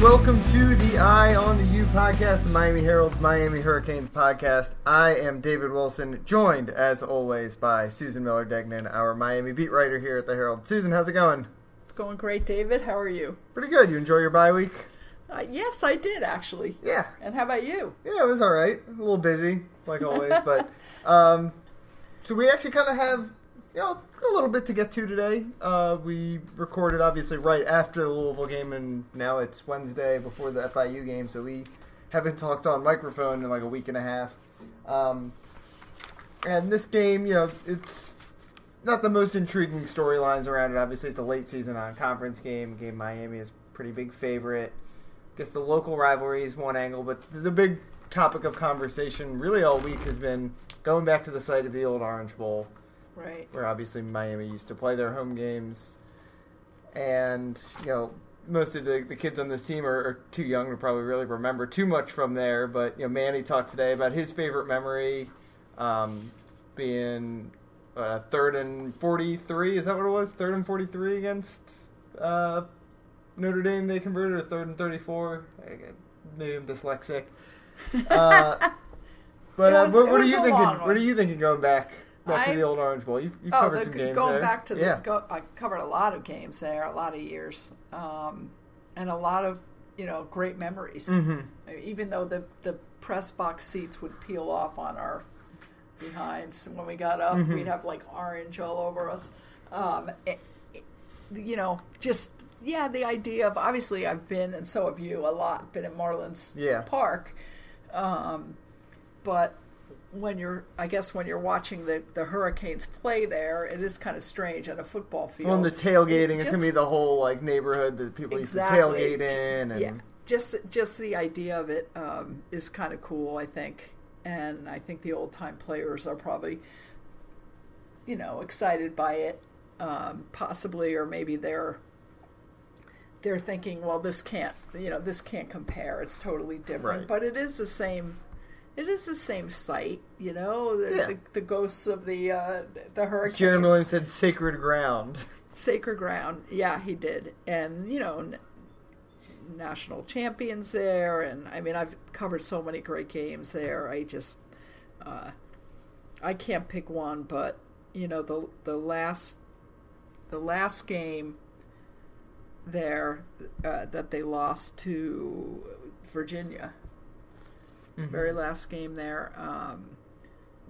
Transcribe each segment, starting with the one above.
welcome to the Eye on the U podcast, the Miami Herald's Miami Hurricanes podcast. I am David Wilson, joined as always by Susan Miller Degnan, our Miami beat writer here at the Herald. Susan, how's it going? It's going great, David. How are you? Pretty good. You enjoy your bye week? Uh, yes, I did actually. Yeah. And how about you? Yeah, it was all right. A little busy, like always, but um, so we actually kind of have you know a little bit to get to today. Uh, we recorded obviously right after the Louisville game, and now it's Wednesday before the FIU game, so we haven't talked on microphone in like a week and a half. Um, and this game, you know, it's not the most intriguing storylines around it. Obviously, it's a late season on conference game. Game Miami is pretty big favorite. Guess the local rivalry is one angle, but the big topic of conversation really all week has been going back to the site of the old Orange Bowl Right. where obviously Miami used to play their home games. And, you know, most of the, the kids on this team are, are too young to probably really remember too much from there. But, you know, Manny talked today about his favorite memory um, being uh, third and 43. Is that what it was? Third and 43 against uh, Notre Dame they converted, or third and 34? I- Maybe I'm dyslexic. Uh, but uh, was- what, what are you thinking? What are you thinking going back back to the old Orange Bowl? You've, you've oh, covered the, some games going there. back to the yeah. go, I covered a lot of games there, a lot of years, um, and a lot of you know great memories. Mhm. Even though the the press box seats would peel off on our behinds when we got up, Mhm. we'd have like orange all over us. Um, it- it- you know, just yeah, the idea of obviously I've been and so have you a lot been at Marlins Yeah. Park, um, but when you're I guess when you're watching the the Hurricanes play there, it is kind of strange on a football field. Well, and the tailgating, it's gonna be the whole like neighborhood that people Exactly. used to tailgate in, and yeah, just just the idea of it um, is kind of cool, I think, and I think the old time players are probably, you know, excited by it, um, possibly, or maybe they're they're thinking, well, this can't, you know, this can't compare. It's totally different, Right. but it is the same. It is the same site, you know. The, Yeah. the, the ghosts of the uh, the hurricanes. Jeremy Williams said sacred ground. Sacred Ground. Yeah, he did. And, you know, n- national champions there. And, I mean, I've covered so many great games there. I just, uh, I can't pick one, but, you know, the, the last, the last game there uh, that they lost to Virginia, very last game there, um,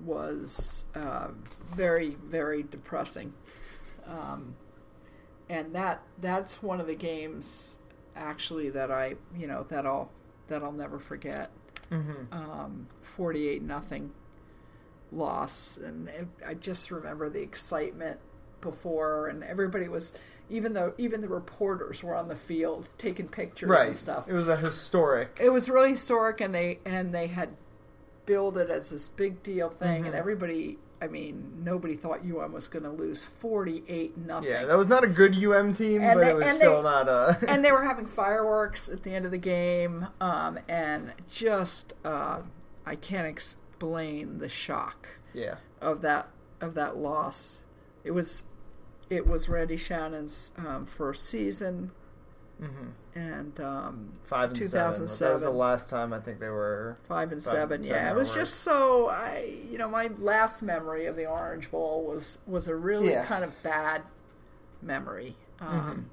was um very, very depressing. Um, and that that's one of the games actually that I you know that I'll that I'll never forget. Mm-hmm. Um, Forty eight nothing loss, and it, I just remember the excitement before, and everybody was even though even the reporters were on the field taking pictures Right. and stuff. It was a historic. It was really historic, and they and they had billed it as this big deal thing, and Mhm. everybody. I mean, nobody thought UM was going to lose forty-eight nothing. yeah, that was not a good UM team, And but they- it was still they- not a. and they were having fireworks at the end of the game, um, and just uh, I can't explain the shock yeah, of that of that loss. It was it was Randy Shannon's um, first season, mm-hmm. and um, five and seven. That was the last time I think they were. five and Five seven. and yeah, seven it was just so. I you know my last memory of the Orange Bowl was was a really Yeah. kind of bad memory. Um, Mhm.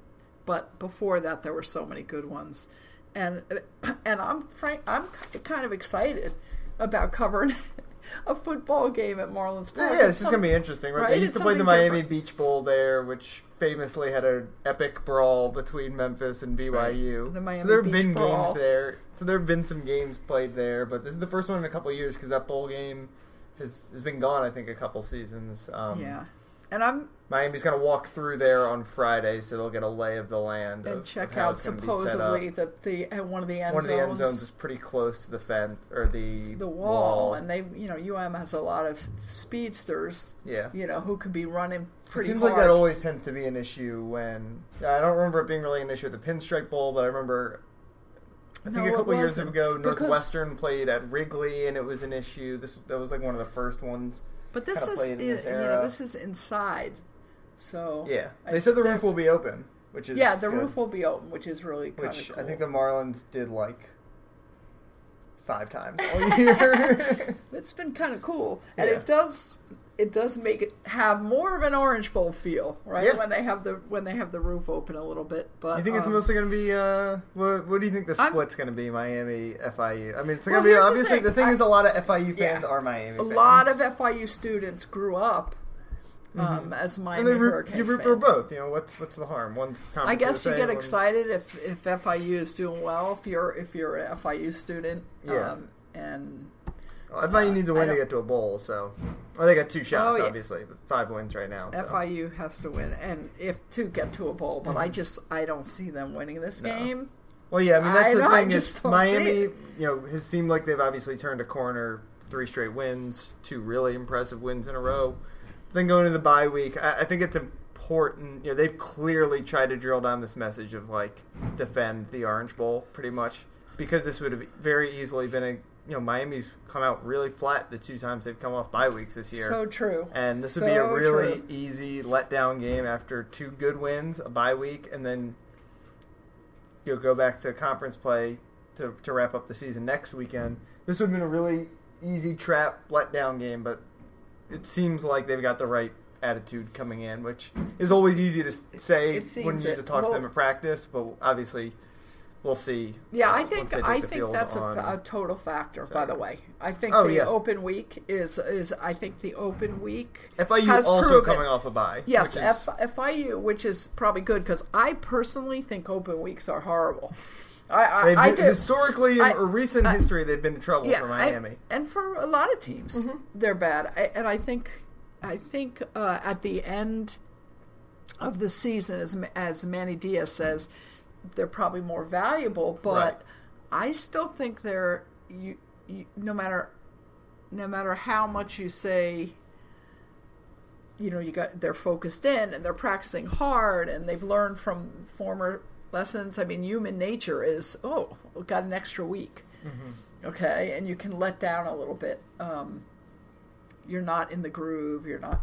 But before that, there were so many good ones, and and I'm frank. I'm kind of excited about covering a football game at Marlins Yeah, Park. yeah, It's this is gonna be interesting, right? right? They used It's to play the Miami different. Beach Bowl there, which famously had an epic brawl between Memphis and right. BYU. The Miami so there have been Brawl. games there. So there have been some games played there, but this is the first one in a couple of years because that bowl game has has been gone. I think a couple seasons. Um, yeah, and I'm Miami's gonna walk through there on Friday, so they'll get a lay of the land and of, check of out it's gonna be set up. supposedly the the uh, one of the end One of the end zones. zones is pretty close to the fence or the the wall, and they, you know, UM has a lot of speedsters, yeah. you know, who could be running It pretty seems hard. like that always tends to be an issue when I don't remember it being really an issue at the Pinstripe Bowl, but I remember I think No, a couple years ago Northwestern played at Wrigley and it was an issue. This that was like one of the first ones. But this is, this you know, this is inside, so Yeah, they said the roof will be open. which is yeah, the good, roof will be open, which is really kind which of cool. I think the Marlins did like five times all year. it's been kind of cool, and Yeah. it does it does make it have more of an Orange Bowl feel, right? Yeah. When they have the when they have the roof open a little bit. But you think it's um, mostly going to be? Uh, what, what do you think the split's going to be? Miami, FIU. I mean, it's going Well, to be here's the obviously. thing. The thing, I- is, a lot of FIU fans Yeah. are Miami. a fans. lot of FIU students grew up um, as and Miami they root, you root for both. You know what's what's the harm? One's I guess you get one's- excited if if FIU is doing well. If you're if you're an FIU student, Yeah. um, and Well, FIU uh, needs a win to get to a bowl, so well, they got two shots, Oh, yeah. obviously, five wins right now. So. FIU has to win, and if to get to a bowl. But I just I don't see them winning this Mm-hmm. No. game. Well, yeah, I mean that's I the know, thing. Is Miami, you know, has seemed like they've obviously turned a corner. Three straight wins, two really impressive wins in a row. Then going into the bye week, I, I think it's important. You know, they've clearly tried to drill down this message of like defend the Orange Bowl pretty much because this would have very easily been a you know Miami's come out really flat the two times they've come off bye weeks this year. So true. And this would be a really true. easy letdown game after two good wins, a bye week, and then you'll go back to conference play to, to wrap up the season next weekend. This would have been a really easy trap letdown game, but it seems like they've got the right attitude coming in, which is always easy to say when you it. to talk Well- to them at practice, but obviously we'll see. Yeah, uh, I think I think that's a, on- a total factor. By the way, I think Oh, the yeah. open week is is I think the open week FIU also proven- coming off a bye. Yes, which is- F, FIU, which is probably good because I personally think open weeks are horrible. I I, I do. historically I- or recent I- history they've been in trouble yeah, for Miami. Mm-hmm. and for a lot of teams, they're bad. I, and I think I think uh, at the end of the season, as as Manny Diaz says, they're probably more valuable. But Right. I still think they're you, you no matter no matter how much you say you know you got they're focused in and they're practicing hard and they've learned from former lessons i mean human nature is oh got an extra week okay and you can let down a little bit um, you're not in the groove you're not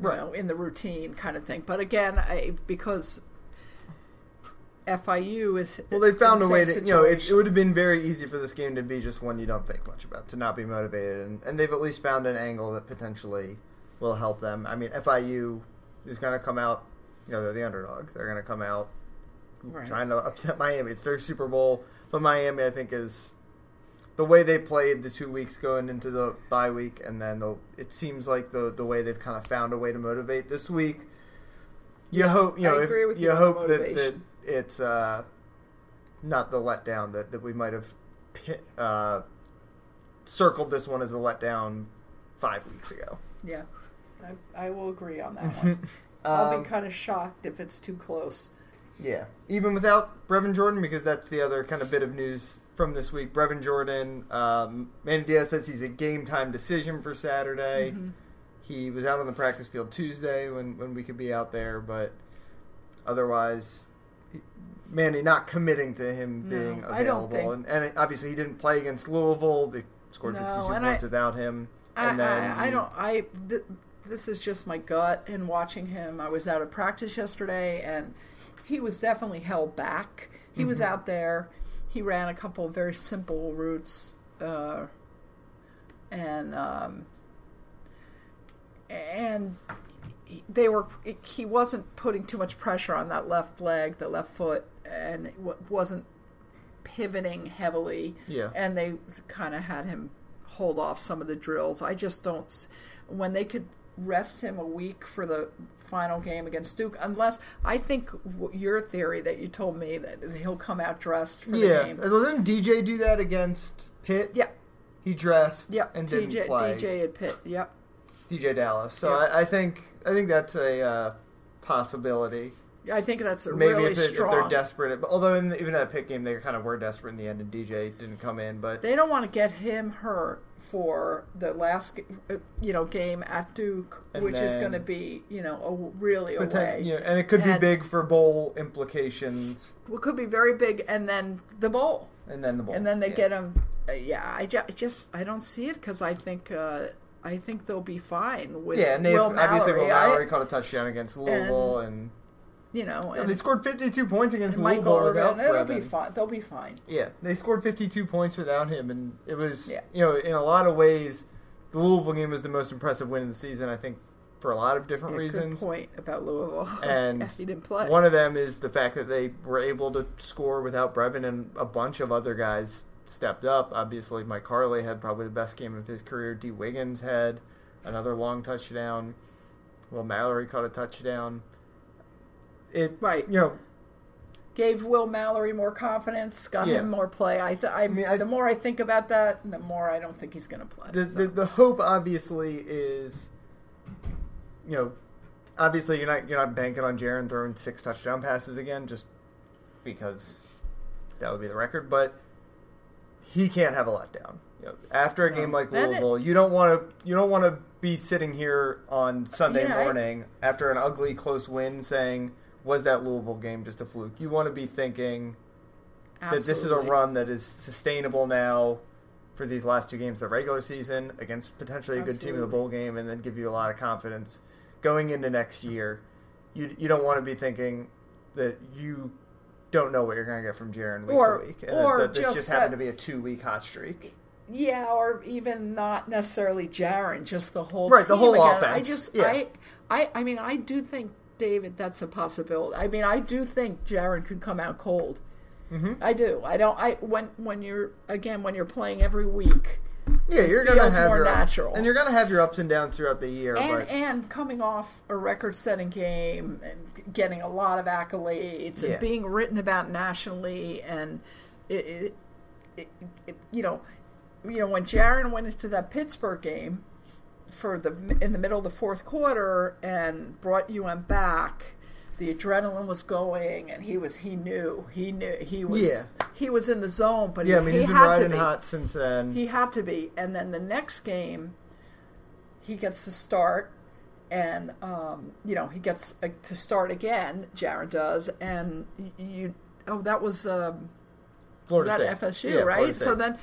you Right. know in the routine kind of thing but again I, because FIU is Well, they found in a way to, you know, it, it would have been very easy for this game to be just one you don't think much about, to not be motivated, and, and they've at least found an angle that potentially will help them. I mean, FIU is going to come out, you know, they're the underdog. They're going to come out Right. trying to upset Miami. It's their Super Bowl, but Miami, I think, is the way they played the two weeks going into the bye week, and then the, it seems like the the way they've kind of found a way to motivate this week. You Yeah, hope, you I know, agree if, with you you hope that, that. It's uh, not the letdown that, that we might have uh, circled this one as a letdown five weeks ago. yeah I, I will agree on that one i'll Um, be kind of shocked if it's too close Yeah, even without Brevin Jordan, because that's the other kind of bit of news from this week. Brevin Jordan, um, Manny Diaz says he's a game time decision for Saturday. Mm-hmm. He was out on the practice field Tuesday when, when we could be out there, but otherwise, he- Manny not committing to him No, being available. think- And, and obviously, he didn't play against Louisville. They scored No, 52 and points I- without him. I, And then I, I don't. I th- this is just my gut in watching him. I was out of practice yesterday, and he was definitely held back. He was Mm-hmm. out there. He ran a couple of very simple routes, uh, and um, and they were. He wasn't putting too much pressure on that left leg, the left foot, and wasn't pivoting heavily Yeah. and they kind of had him hold off some of the drills. I just don't. When they could rest him a week for the final game against Duke, unless I think your theory that you told me that he'll come out dressed for the Yeah. game. Well, didn't DJ do that against Pitt? Yeah, He dressed yeah. and didn't DJ, play. DJ at Pitt. Yep. DJ Dallas. So Yeah. I, I think I think that's a uh, possibility. I think that's a Maybe really if, it, if they're desperate, but although in the, even that Pitt game they kind of were desperate in the end, and DJ didn't come in. But they don't want to get him hurt for the last, uh, you know, game at Duke, And which is going to be, you know, a, really away. know, and it could be big for bowl implications, It could be very big, and then the bowl. and then the bowl, and then they yeah. get him. Uh, yeah, I ju- I just I don't see it because I think uh, I think they'll be fine with Yeah, and they've Will obviously Will Mallory. I- caught a touchdown against Louisville, and, you know, and, they scored 52 points against Michael Louisville without Brevin. It'll be fine. They'll be fine. Yeah, they scored 52 points without him, and it was, Yeah. you know, in a lot of ways, the Louisville game was the most impressive win of the season. I think for a lot of different Yeah, reasons. Point about Louisville. And Yeah, he didn't play. One of them is the fact that they were able to score without Brevin, and a bunch of other guys stepped up. Obviously, Mike Harley had probably the best game of his career. Dee Wiggins had another long touchdown. Will Mallory caught a touchdown. It Right. you know, Gave Will Mallory more confidence, got Yeah. him more play. I, th- I, mean, I- the more I think about that, the more I don't think he's going to play. the, So, the the hope obviously is, you know, obviously you're not you're not banking on Jarren throwing six touchdown passes again, just because that would be the record. But he can't have a letdown. You know, after a game like And it- Louisville, you don't want to you don't want to be sitting here on Sunday Yeah, I- morning after an ugly close win saying, "Was that Louisville game just a fluke?" You want to be thinking that this is a run that is sustainable now for these last two games of the regular season against potentially a good team in the bowl game and then give you a lot of confidence going into next year. You you don't want to be thinking that you don't know what you're going to get from Jarren week Or- to week, and or this just just happened that- to be a two week hot streak. Yeah, or even not necessarily Jarren, just the whole Right, the whole again. I just, yeah. I, I, I mean, I do think David, that's a possibility. I mean, I do think Jarren could come out cold. Mhm. I do. I don't. I when when you're again when you're playing every week Yeah, you're going to feels have more your ups- and you're to have your ups and downs throughout the year. and but and coming off a record-setting game and getting a lot of accolades and being written about nationally and it, it, it, it, you know you know when Jarren went into that Pittsburgh game for the in the middle of the fourth quarter and brought UM back the adrenaline was going and he was he knew he knew he was Yeah. he was in the zone but yeah, I mean he he's been had to riding be hot since then. he had to be. And then the next game, he gets to start, and um, you know he gets uh, to start again. Jarren does, and you. Oh, that was um, Florida that State. FSU, Yeah, right? So then,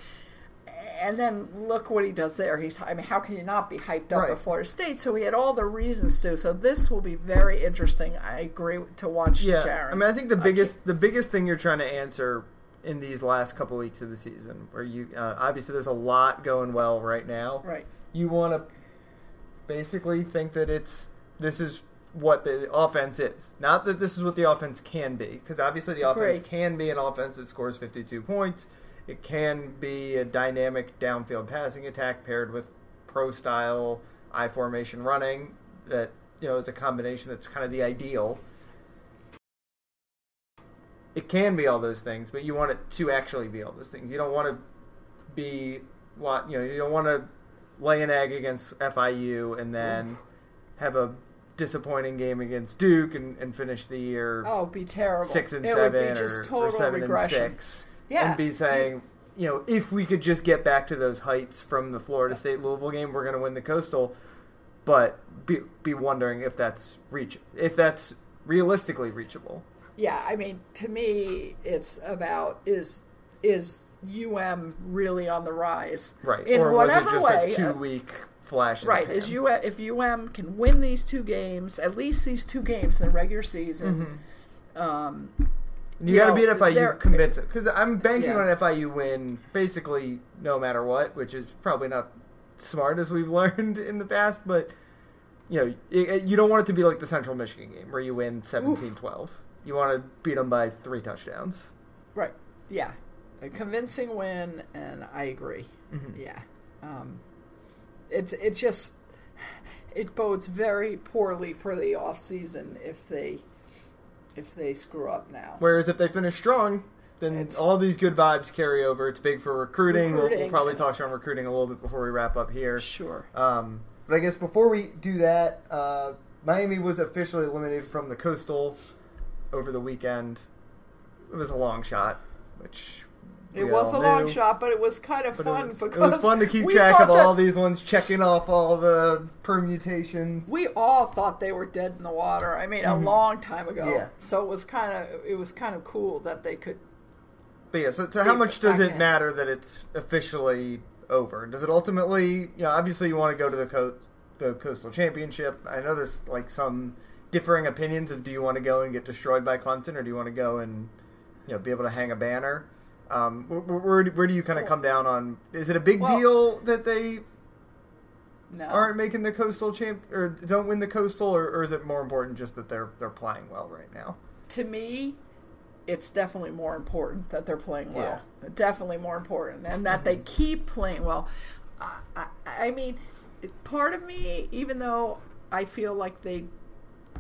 and then look what he does there. He's. I mean, how can you not be hyped up Right. at Florida State? So he had all the reasons to. So this will be very interesting. I agree to watch Yeah, Jarren. I mean, I think the I biggest the biggest thing you're trying to answer in these last couple weeks of the season, where you uh, obviously there's a lot going well right now. right. You want to basically think that it's this is what the offense is, not that this is what the offense can be, because obviously the offense can be an offense that scores 52 points. It can be a dynamic downfield passing attack paired with pro style I formation running that you know is a combination that's kind of the ideal. It can be all those things, but you want it to actually be all those things. You don't want to be what you know. You don't want to lay an egg against FIU and then have a disappointing game against Duke and, and finish the year Oh, be terrible. six and it seven would be just or, total or seven regression. and six, Yeah. and be saying, you know, if we could just get back to those heights from the Florida State Louisville game, we're going to win the Coastal. But be be wondering if that's reach if that's realistically reachable. Yeah, I mean, to me, it's about is is UM really on the rise? Right. In or was it whatever just way, a two uh, week flash? Right. Is UM if UM can win these two games, at least these two games in the regular season, Mm-hmm. um, you, you got to beat FIU convincing because I'm banking Yeah. on FIU win basically no matter what, which is probably not smart as we've learned in the past. But you know, it, you don't want it to be like the Central Michigan game where you win 17-12. You want to beat them by three touchdowns. right? Yeah, a convincing win, and I agree. Mhm. Yeah, um, it's it just it bodes very poorly for the off season if they if they screw up now. Whereas if they finish strong, then It's- all these good vibes carry over. It's big for recruiting. We'll, we'll probably talk on recruiting a little bit before we wrap up here. Sure. Um, but I guess before we do that, uh, Miami was officially eliminated from the Coastal over the weekend. It was a long shot, which It was a all long knew. shot, but it was kind of But fun it was, because it was fun to keep track of all these ones, checking off all the permutations. We all thought they were dead in the water. I mean, Mhm. a long time ago. Yeah. So it was kind of it was kind of cool that they could. But yeah, so, so how much does it backhand. matter that it's officially over? Does it ultimately, you know, obviously you want to go to the co- the coastal championship. I know there's like some differing opinions of do you want to go and get destroyed by Clemson or do you want to go and you know be able to hang a banner. Um, where, where, where do you kind of come down on? Is it a big Well- deal that they No. aren't making the coastal champ or don't win the coastal, or, or is it more important just that they're they're playing well right now? to me, it's definitely more important that they're playing well. Definitely more important, and that they keep playing well. I, I, I mean, part of me, even though I feel like they,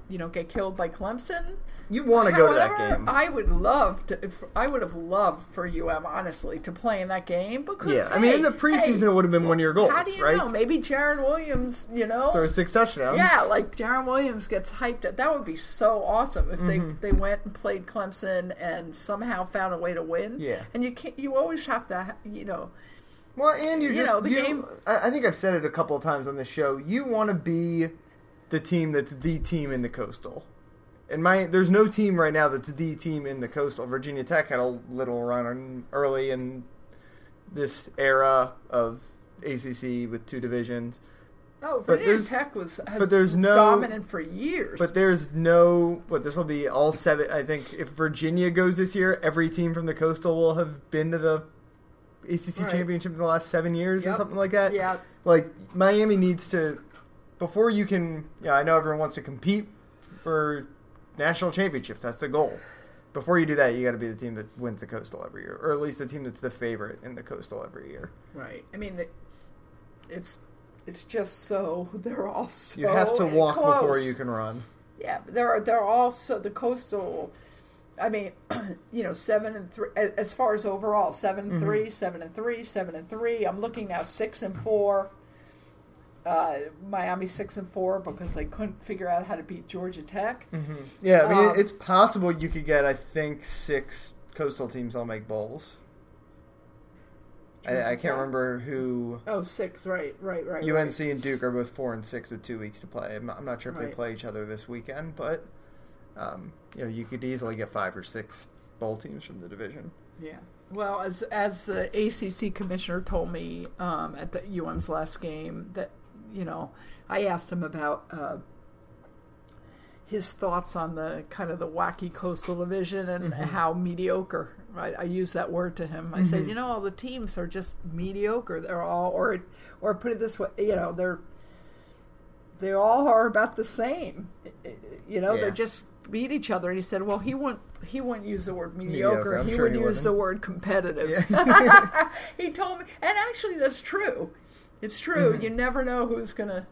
you know, get killed by Clemson. You want to go to that game? I would love to. If, I would have loved for UM honestly to play in that game because yeah, I mean in the preseason hey, it would have been one of your goals, how do you right? know? Maybe Jarren Williams, you know, Throw six touchdowns. yeah, like Jarren Williams gets hyped. At, that would be so awesome if Mm-hmm. they they went and played Clemson and somehow found a way to win. Yeah. and you can't. You always have to, you know. Well, and you You just know, the you- game- I, I think I've said it a couple of times on the show. You want to be the team that's the team in the coastal. And my there's no team right now that's the team in the coastal. Virginia Tech had a little run early in this era of ACC with two divisions, Oh, Virginia Tech was has but there's no- dominant for years. but there's no. But this will be all seven. I think if Virginia goes this year, every team from the coastal will have been to the ACC Right. championship in the last seven years or something like that. yeah, like Miami needs to before you can yeah, I know everyone wants to compete for national championships. That's the goal. Before you do that, you got to be the team that wins the coastal every year, or at least the team that's the favorite in the coastal every year. right. I mean, the, it's it's just so they're all so You have to walk close. before you can run. Yeah, they're they're also the coastal. I mean, you know, seven and three as far as overall, 7 Mm-hmm. and three, seven and three, seven and three. I'm looking now six and four. Uh, Miami six and four because they couldn't figure out how to beat Georgia Tech. Yeah, I mean Um, it's possible you could get I think six coastal teams all make bowls. I, I can't remember who Oh, six, right, right, right. UNC and Duke are both four and six with two weeks to play. I'm not, I'm not sure if they play each other this weekend, but um, you know you could easily get five or six bowl teams from the division. Yeah. Well, as as the ACC commissioner told me um, at the UM's last game, that you know, I asked him about uh, his thoughts on the kind of the wacky coastal division and how mediocre. Right, I used that word to him. I said, you know, all the teams are just mediocre. They're all, or or put it this way, you know, they're they all are about the same. You know, Yeah. they just beat each other. And he said, well, he wouldn't he wouldn't use the word Mediocre, mediocre. He sure would he use the word competitive. he told me, and actually, that's true. It's true. You never know who's gonna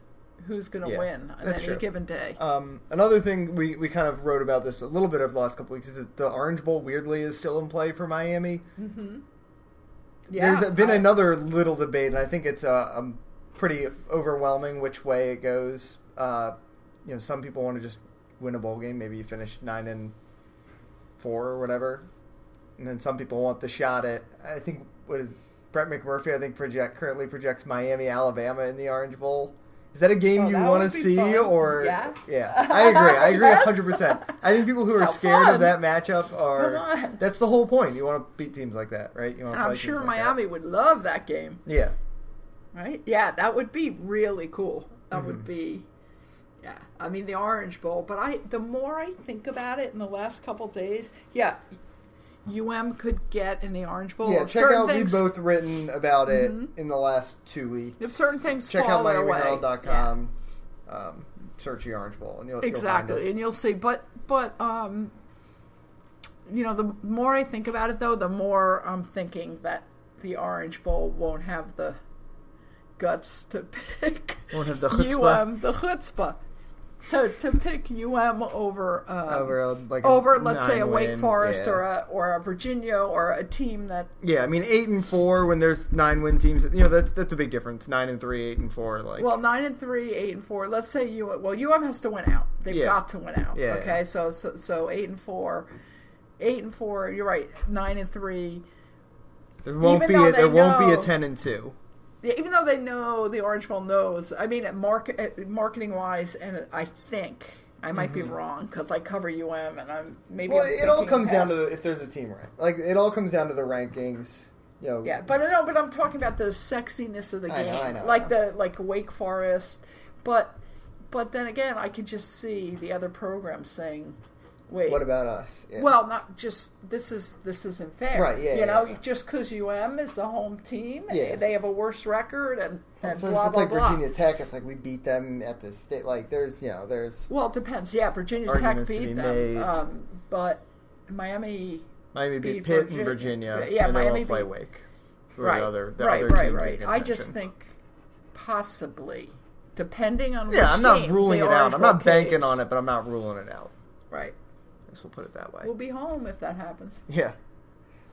who's gonna Mm-hmm. Yeah, win on any true. given day. Um, another thing we, we kind of wrote about this a little bit over the last couple weeks is that the Orange Bowl weirdly is still in play for Miami. yeah, There's been I- another little debate, and I think it's uh, um, pretty overwhelming which way it goes. Uh, you know, some people want to just win a bowl game. Maybe you finish nine and four or whatever, and then some people want the shot at. I think what is Brett McMurphy? I think project currently projects Miami, Alabama in the Orange Bowl. Is that a game Oh, you want to see, fun. or Yeah. yeah? I agree. I agree hundred percent. I think people who are scared fun. of that matchup are. Come on. That's the whole point. You want to beat teams like that, right? You want to I'm sure like that. Miami would love that game, Yeah. right? Yeah, that would be really cool. That Mm-hmm. would be. Yeah, I mean the Orange Bowl, but I the more I think about it in the last couple days, yeah, UM could get in the Orange Bowl. Yeah, check out. things, Mm-hmm. We've both written about it in the last two weeks. if certain things check fall out MiamiHerald.com. Um, search the Orange Bowl, and you'll exactly You'll find it. and you'll see but but um you know the more i think about it though the more i'm thinking that the orange bowl won't have the guts to pick Won't have the chutzpah. um the chutzpah to, to pick um over um, Over, uh, like a over let's say a nine wake win, forest yeah. or a or a virginia or a team that yeah. I mean, eight and four when there's nine win teams. You know, that's that's a big difference. Nine and three, eight and four. Like, Well, nine and three, eight and four. Let's say you. Well, UM has to win out. They've Yeah. got to win out. Yeah, okay, so so so eight and four, eight and four. You're right. Nine and three. there won't even be a, there won't be a ten and two. Yeah, even though they know the Orange Bowl knows. I mean, at market at marketing wise, and I think I might be wrong because I cover UM and I'm maybe. Mm-hmm. Well, I'm it all comes down to the, if there's a team rank. Like, it all comes down to the rankings. You know, Yeah, but no, but I'm talking about the sexiness of the I game, know, I know, I like know. the like Wake Forest, but but then again, I could just see the other programs saying, "Wait, What about us? Yeah. well, not just this is this isn't fair, Right, yeah, You yeah, know, yeah. just because UM is the home team, Yeah. they have a worse record, and, and so blah it's blah like blah. Virginia Tech, it's like we beat them at the state. Like there's you know there's Well, it depends. Yeah, Virginia Tech beat be them, um, but Miami. Miami beat beat Pitt Virgi- and Virginia. yeah, and Miami play beat- Wake. Right, the other, the right, other right, right. I just think possibly, depending on Yeah, I'm not ruling it out. I'm not banking on it, but I'm not ruling it out. Right, We'll put it that way. we'll be home if that happens. Yeah.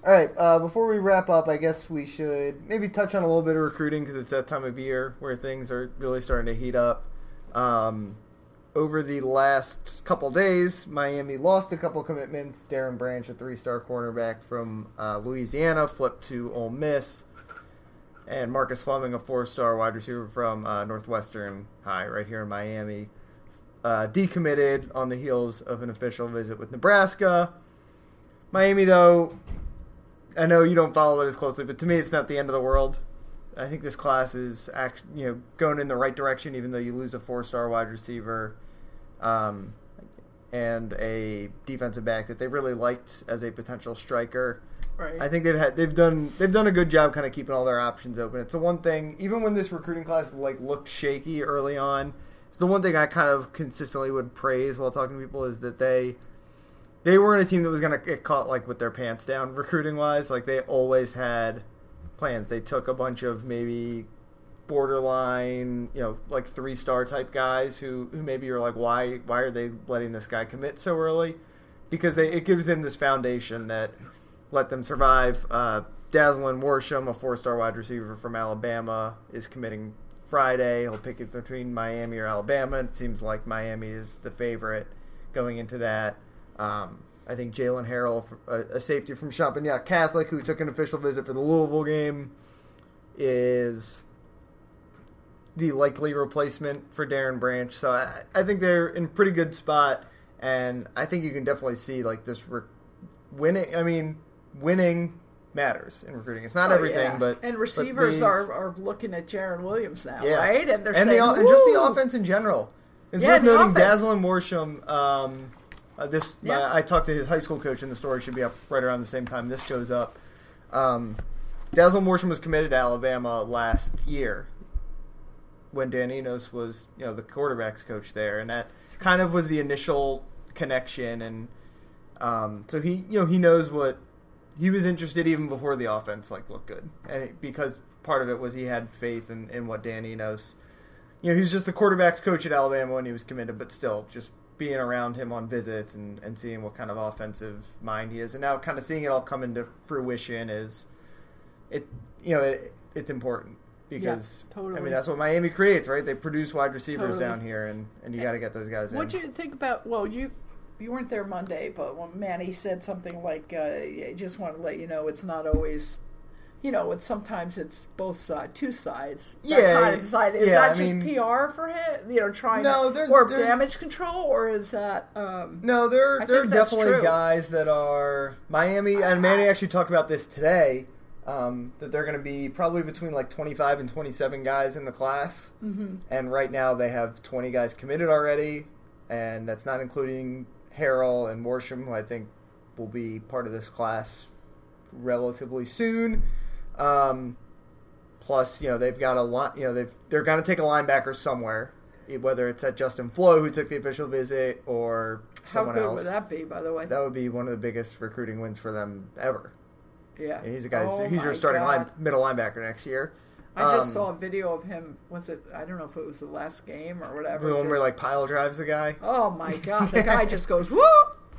All right. Uh, before we wrap up, I guess we should maybe touch on a little bit of recruiting because it's that time of year where things are really starting to heat up. Um, over the last couple days, Miami lost a couple commitments. Darren Branch, a three-star cornerback from uh, Louisiana, flipped to Ole Miss, and Marcus Fleming, a four-star wide receiver from uh, Northwestern High, right here in Miami, uh, decommitted on the heels of an official visit with Nebraska. Miami, though, I know you don't follow it as closely, but to me, it's not the end of the world. I think this class is act, you know going in the right direction, even though you lose a four-star wide receiver um, and a defensive back that they really liked as a potential striker. Right. I think they've had they've done they've done a good job kind of keeping all their options open. It's the one thing, even when this recruiting class like looked shaky early on, the one thing I kind of consistently would praise while talking to people is that they they weren't a team that was going to get caught like with their pants down recruiting wise. Like they always had plans. They took a bunch of maybe borderline, you know, like three star type guys who who maybe you're like, why why are they letting this guy commit so early? Because they it gives them this foundation that let them survive. Uh, Dazalin Worsham, a four star wide receiver from Alabama, is committing Friday. He'll pick it between Miami or Alabama. It seems like Miami is the favorite going into that. Um, I think Jalen Harrell, a, safety from Champagnat Catholic, who took an official visit for the Louisville game, is the likely replacement for Darren Branch. So I, I think they're in pretty good spot, and I think you can definitely see like this re- winning. I mean, winning matters in recruiting. It's not Oh, everything, yeah. but and but receivers these- are, are looking at Jarren Williams now, Yeah. right? And they're and saying, the and just the offense in general. It's Yeah, worth noting. Dazalin Worsham. Um, uh, this Yeah. uh, I talked to his high school coach, and the story should be up right around the same time this goes up. Um, Dazalin Worsham was committed to Alabama last year when Dan Enos was you know the quarterbacks coach there, and that kind of was the initial connection. And um, so he you know he knows what he was interested even before the offense like looked good, and it, because part of it was he had faith in, in what Dan Enos. You know, he was just the quarterbacks coach at Alabama when he was committed, but still just being around him on visits and, and seeing what kind of offensive mind he is, and now kind of seeing it all come into fruition is it. You know, it, it's important because I totally. mean that's what Miami creates, right? They produce wide receivers Totally. down here, and, and you eh, got to get those guys What do you think about? Well, you you weren't there Monday, but when Manny said something like, uh, "I just want to let you know it's not always." You know, it's sometimes it's both sides, two sides. Yeah, kind of side. Is yeah, that I just mean- PR for him? You know, trying No, to, there's- or there's- damage control, or is that? Um, No, there I there are definitely true. guys that are Miami and Manny actually talked about this today. Um, that they're going to be probably between like 25 and 27 guys in the class, mhm. and right now they have 20 guys committed already, and that's not including Harrell and Worsham, who I think will be part of this class relatively soon. Um, plus, you know they've got a lot. You know they've they're going to take a linebacker somewhere, whether it's at Justin Flowe who took the official visit or someone else. How good else. would that be, by the way? That would be one of the biggest recruiting wins for them ever. yeah, He's a guy. Oh he's your starting line, middle linebacker next year. I just Um, saw a video of him. Was it? I don't know if it was the last game or whatever. The one where like pile drives the guy. oh my god, the guy just goes whoop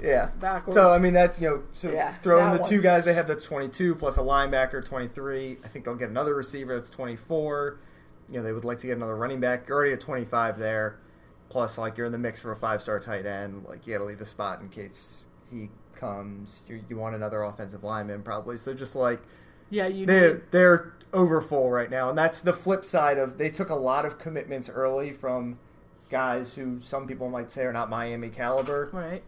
Yeah. backwards. So I mean that you know, so Yeah, throw in that the one. two guys they have that's 22 plus a linebacker 23. I think they'll get another receiver that's 24. You know they would like to get another running back. You're already at 25 there. Plus like you're in the mix for a five star tight end. Like you got to leave a spot in case he comes. You, you want another offensive lineman probably. So just like yeah, you they're need, they're over full right now, and that's the flip side of they took a lot of commitments early from guys who some people might say are not Miami caliber, right.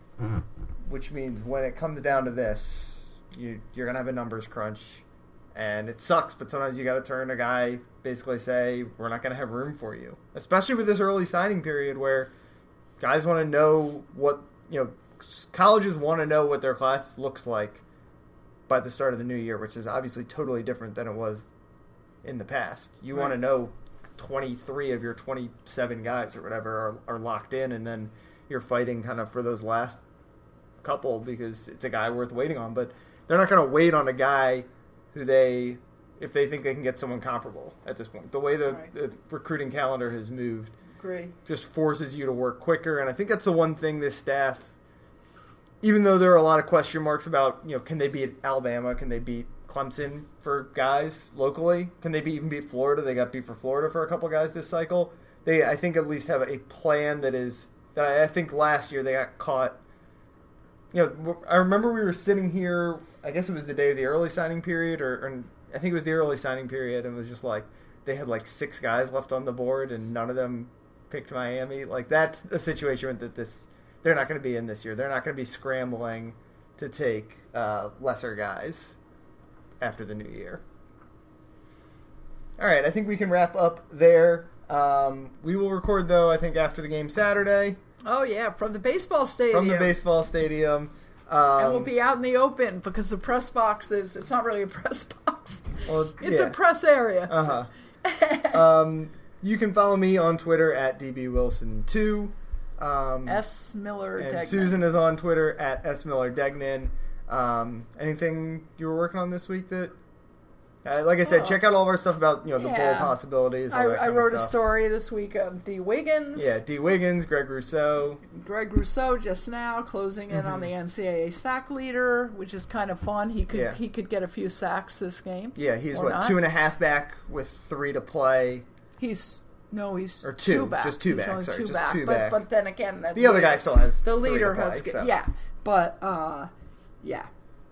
which means when it comes down to this, you you're gonna have a numbers crunch, and it sucks. But sometimes you got to turn a guy, basically say, "We're not going to have room for you," especially with this early signing period where guys want to know what you know. Colleges want to know what their class looks like by the start of the new year, which is obviously totally different than it was in the past. You want to know 23 of your 27 guys or whatever are, are locked in, and then you're fighting kind of for those last couple because it's a guy worth waiting on. But they're not going to wait on a guy who they, if they think they can get someone comparable at this point. The way the, Right. the recruiting calendar has moved Agree. just forces you to work quicker. And I think that's the one thing this staff, even though there are a lot of question marks about, you know, can they beat Alabama? Can they beat Clemson for guys locally? Can they be, even beat Florida? They got beat for Florida for a couple guys this cycle. They, I think, at least have a plan that is that I, think last year they got caught. You know, I remember we were sitting here. I guess it was the day of the early signing period, or, or I think it was the early signing period, and it was just like they had like six guys left on the board, and none of them picked Miami. Like that's a situation that this they're not going to be in this year. They're not going to be scrambling to take uh, lesser guys after the new year. All right, I think we can wrap up there. Um, we will record though. I think after the game Saturday Oh yeah, from the baseball stadium. from the baseball stadium. Um, and we'll be out in the open because the press box is it's not really a press box. well, It's yeah. a press area. Uh huh. um, you can follow me on Twitter at dbwilson2. Um, S. Miller and Degnan. Susan is on Twitter at S Miller Degnan. Um, anything you were working on this week that, uh, like I said, Oh. check out all of our stuff about you know the bowl possibilities. I, I wrote a story this week of Dee Wiggins. Yeah, Dee Wiggins, Greg Rousseau. Greg Rousseau just now closing in on the NCAA sack leader, which is kind of fun. He could Mm-hmm. Yeah. he could get a few sacks this game. Yeah, he's what not. two and a half back with three to play. He's no, he's Or two, back. just two He's back, sorry, two just back. two but back. but then again, that The other guy still has the leader play, has so. yeah, but uh, yeah.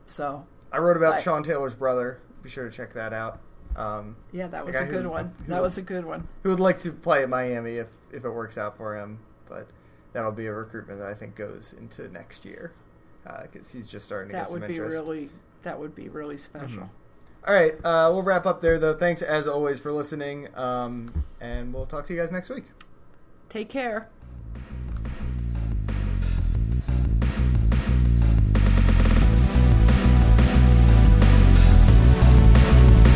So I wrote about Right. Sean Taylor's brother. Be sure to check that out. Um, yeah, that was a good who- one. who- That was a good one. who would like to play at Miami if if it works out for him, but that'll be a recruitment that I think goes into next year because he's just starting to That get some interest. That would be really that would be really special. All right, uh, we'll wrap up there though. Thanks as always for listening, um, and we'll talk to you guys next week. Take care.